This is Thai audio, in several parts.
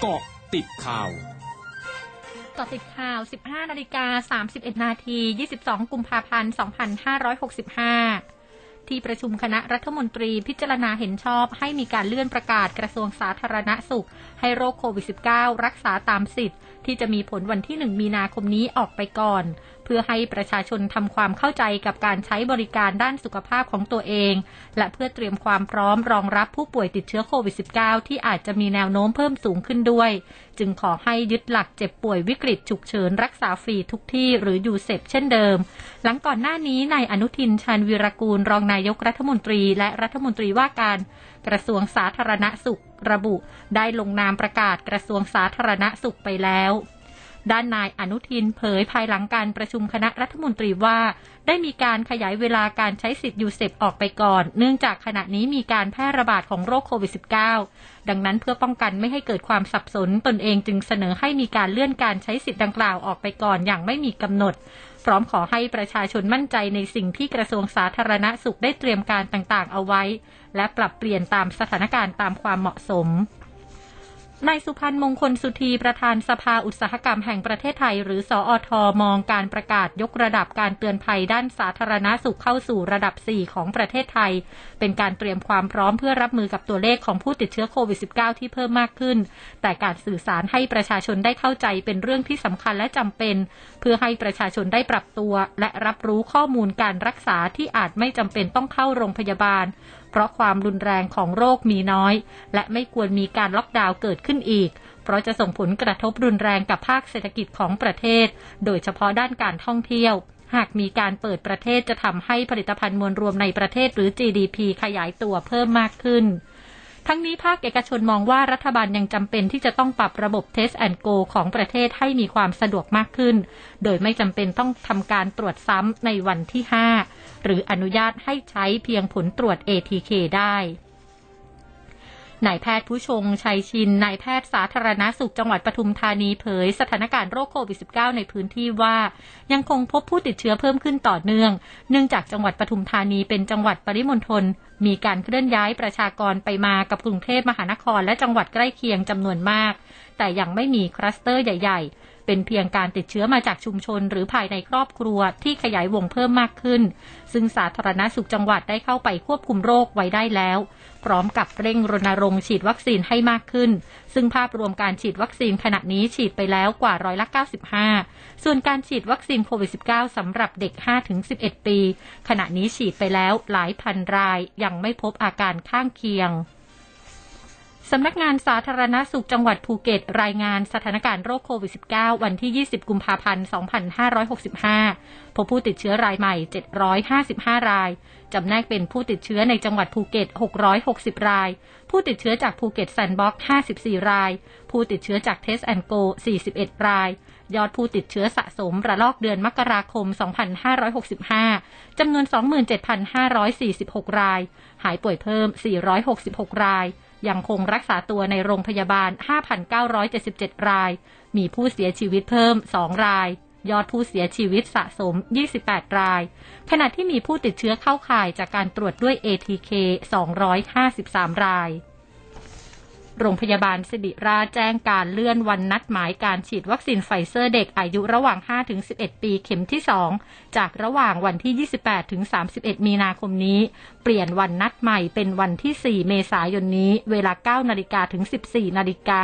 เกาะติดข่าวกาะติดข่าว 15 นาฬิกา 31 นาที 22 กุมภาพันธ์ 2565 ที่ประชุมคณะรัฐมนตรีพิจารณาเห็นชอบให้มีการเลื่อนประกาศกระทรวงสาธารณสุข ให้โรคโควิด -19 รักษาตามสิทธิ์ ที่จะมีผลวันที่ 1 มีนาคมนี้ออกไปก่อน เพื่อให้ประชาชนทำความเข้าใจกับการใช้บริการด้านสุขภาพของตัวเอง และเพื่อเตรียมความพร้อมรองรับผู้ป่วยติดเชื้อโควิด -19 ที่อาจจะมีแนวโน้มเพิ่มสูงขึ้นด้วย จึงขอให้ยึดหลักเจ็บป่วยวิกฤตฉุกเฉินรักษาฟรีทุกที่หรืออยู่เสพเช่นเดิม หลังก่อนหน้านี้นายอนุทินชาญวีรกูลรองนายกรัฐมนตรีและรัฐมนตรีว่าการกระทรวงสาธารณสุขระบุ ได้ลงนามประกาศกระทรวงสาธารณสุขไปแล้ว ด้านนายอนุทินเผยภายหลังการประชุมคณะรัฐมนตรีว่า ได้มีการขยายเวลาการใช้สิทธิ์ยูเซปออกไปก่อน เนื่องจากขณะนี้มีการแพร่ระบาดของโรคโควิด -19 ดังนั้นเพื่อป้องกันไม่ให้เกิดความสับสนตนเองจึงเสนอให้มีการเลื่อนการใช้สิทธิ์ดังกล่าวออกไปก่อนอย่างไม่มีกำหนด พร้อมขอให้ประชาชนมั่นใจในสิ่งที่กระทรวงสาธารณสุขได้เตรียมการต่างๆ เอาไว้ และปรับเปลี่ยนตามสถานการณ์ตามความเหมาะสม นายสุพันธ์มงคลสุธีประธานสภาอุตสาหกรรมแห่งประเทศไทย หรือสออทมองการประกาศยกระดับการเตือนภัยด้านสาธารณาสุขเข้าสู่ระดับ 4 ของประเทศไทย เป็นการเตรียมความพร้อมเพื่อรับมือกับตัวเลขของผู้ติดเชื้อโควิด -19 ที่เพิ่มมากขึ้น แต่การสื่อสารให้ประชาชนได้เข้าใจเป็นเรื่องที่สำคัญและจำเป็น เพื่อให้ประชาชนได้ปรับตัว และรับรู้ข้อมูลการรักษาที่อาจไม่จำเป็นต้องเข้าโรงพยาบาล ราะความรุนแรงของโรคมีน้อย และไม่ควรมีการล็อกดาวน์เกิดขึ้นอีก เพราะจะส่งผลกระทบรุนแรงกับภาคเศรษฐกิจของประเทศ โดยเฉพาะด้านการท่องเที่ยว หากมีการเปิดประเทศจะทำให้ผลิตภัณฑ์มวลรวมในประเทศหรือ GDP ขยายตัวเพิ่มมากขึ้นทั้งนี้ภาคเอกชนมองว่ารัฐบาลยังจำเป็นที่จะต้องปรับระบบ Test and Go ของประเทศให้มีความสะดวกมากขึ้น โดยไม่จำเป็นต้องทำการตรวจซ้ำในวันที่ 5 หรืออนุญาตให้ใช้เพียงผลตรวจ ATK ได้นายแพทย์ผู้ชงชัยชิน นายแพทย์สาธารณาสุขจังหวัดปทุมธานีเผย สถานการณ์โรคโควิด -19 ในพื้นที่ว่า ยังคงพบผู้ติดเชื้อเพิ่มขึ้นต่อเนื่อง เนื่องจากจังหวัดปทุมธานีเป็นจังหวัดปริมณฑลมีการเคลื่อนย้ายประชากรไปมากับกรุงเทพมหานครและจังหวัดใกล้เคียงจำนวนมาก แต่ยังไม่มีคลัสเตอร์ใหญ่ ๆ เป็นเพียงการติดเชื้อมาจากชุมชน หรือภายในครอบครัวที่ขยายวงเพิ่มมากขึ้น ซึ่งสาธารณสุขจังหวัดได้เข้าไปควบคุมโรคไว้ได้แล้ว พร้อมกับเร่งรณรงค์ฉีดวัคซีนให้มากขึ้น ซึ่งภาพรวมการฉีดวัคซีนขณะนี้ฉีดไปแล้วกว่าร้อยละ95 ส่วนการฉีดวัคซีนโควิด -19 สำหรับเด็ก 5-11 ปี ขณะนี้ฉีดไปแล้วหลายพันรายยังไม่พบอาการข้างเคียงสำนักงานสาธารณาสุขจังหวัดภูเก็ต รายงานสถานการณ์โรคโควิด -19 วันที่ 20 กุมภาพันธ์ 2565 พบผู้ติดเชื้อรายใหม่ 755 ราย จำแนกเป็นผู้ติดเชื้อในจังหวัดภูเก็ต 660 ราย ผู้ติดเชื้อจากภูเก็ตแซนด์บ็อกซ์54 ราย ผู้ติดเชื้อจาก Test and Go 41 ราย ยอดผู้ติดเชื้อสะสมระลอกเดือนมกราคม 2565 จำนวน 27,546 ราย หายป่วยเพิ่ม 466 ราย ยังคงรักษาตัวในโรงพยาบาล 5,977 ราย มีผู้เสียชีวิตเพิ่ม 2 ราย ยอดผู้เสียชีวิตสะสม 28 ราย ขณะที่มีผู้ติดเชื้อเข้าข่ายจากการตรวจด้วย ATK 253 ราย โรงพยาบาลศิริราชแจ้งการเลื่อนวันนัดหมายการฉีดวัคซีนไฟเซอร์เด็กอายุระหว่าง 5-11 ปีเข็มที่ 2 จากระหว่างวันที่ 28-31 มีนาคมนี้ เปลี่ยนวันนัดใหม่เป็นวันที่ 4 เมษายนนี้ เวลา 9 นาฬิกาถึง 14 นาฬิกา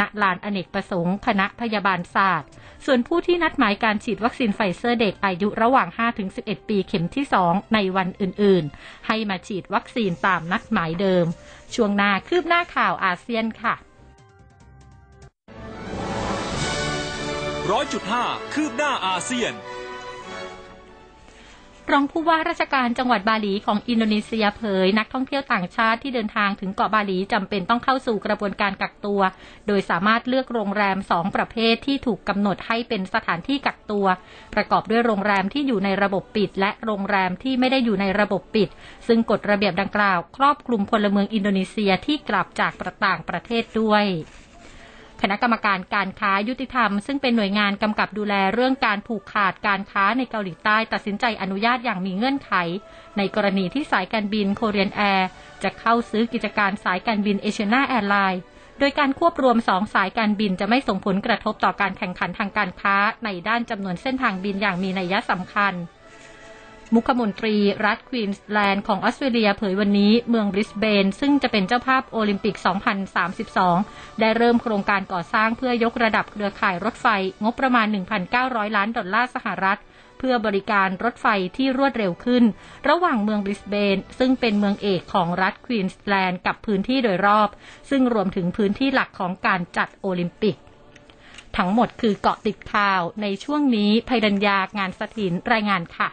ณลานอเนกประสงค์คณะพยาบาลศาสตร์ ส่วนผู้ที่นัดหมายการฉีดวัคซีนไฟเซอร์เด็กอายุระหว่าง 5-11 ปีเข็มที่ 2 ในวันอื่นๆ ให้มาฉีดวัคซีนตามนัดหมายเดิม ช่วงหน้าคืบหน้าข่าวอาเซียนค่ะร้อยจุดห้าคืบหน้าอาเซียน รองผู้ว่าราชการจังหวัดบาหลีของอินโดนีเซียเผย นักท่องเที่ยวต่างชาติที่เดินทางถึงเกาะบาหลีจำเป็นต้องเข้าสู่กระบวนการกักตัว โดยสามารถเลือกโรงแรมสองประเภทที่ถูกกำหนดให้เป็นสถานที่กักตัว ประกอบด้วยโรงแรมที่อยู่ในระบบปิด และโรงแรมที่ไม่ได้อยู่ในระบบปิด ซึ่งกฎระเบียบดังกล่าว ครอบคลุมพลเมืองอินโดนีเซียที่กลับจากประต่างประเทศด้วย คณะกรรมการการค้ายุติธรรม ซึ่งเป็นหน่วยงานกำกับดูแลเรื่องการผูกขาดการค้าในเกาหลีใต้ตัดสินใจอนุญาตอย่างมีเงื่อนไข ในกรณีที่สายการบินโคเรียนแอร์จะเข้าซื้อกิจการสายการบินเอเชียนาแอร์ไลน์โดยการควบรวมสองสายการบินจะไม่ส่งผลกระทบต่อการแข่งขันทางการค้าในด้านจำนวนเส้นทางบินอย่างมีนัยสำคัญ มุขมนตรีรัฐควีนสแลนด์ของออสเตรเลียเผยวันนี้เมืองบริสเบน ซึ่งจะเป็นเจ้าภาพโอลิมปิก 2032 ได้เริ่มโครงการก่อสร้างเพื่อยกระดับเครือข่ายรถไฟงบประมาณ 1,900 ล้านดอลลาร์สหรัฐ เพื่อบริการรถไฟที่รวดเร็วขึ้น ระหว่างเมืองบริสเบน ซึ่งเป็นเมืองเอกของรัฐควีนสแลนด์กับพื้นที่โดยรอบ ซึ่งรวมถึงพื้นที่หลักของการจัดโอลิมปิกทั้งหมดคือเกาะติดข่าวในช่วงนี้ภัยดัญญางานสถินรายงานค่ะ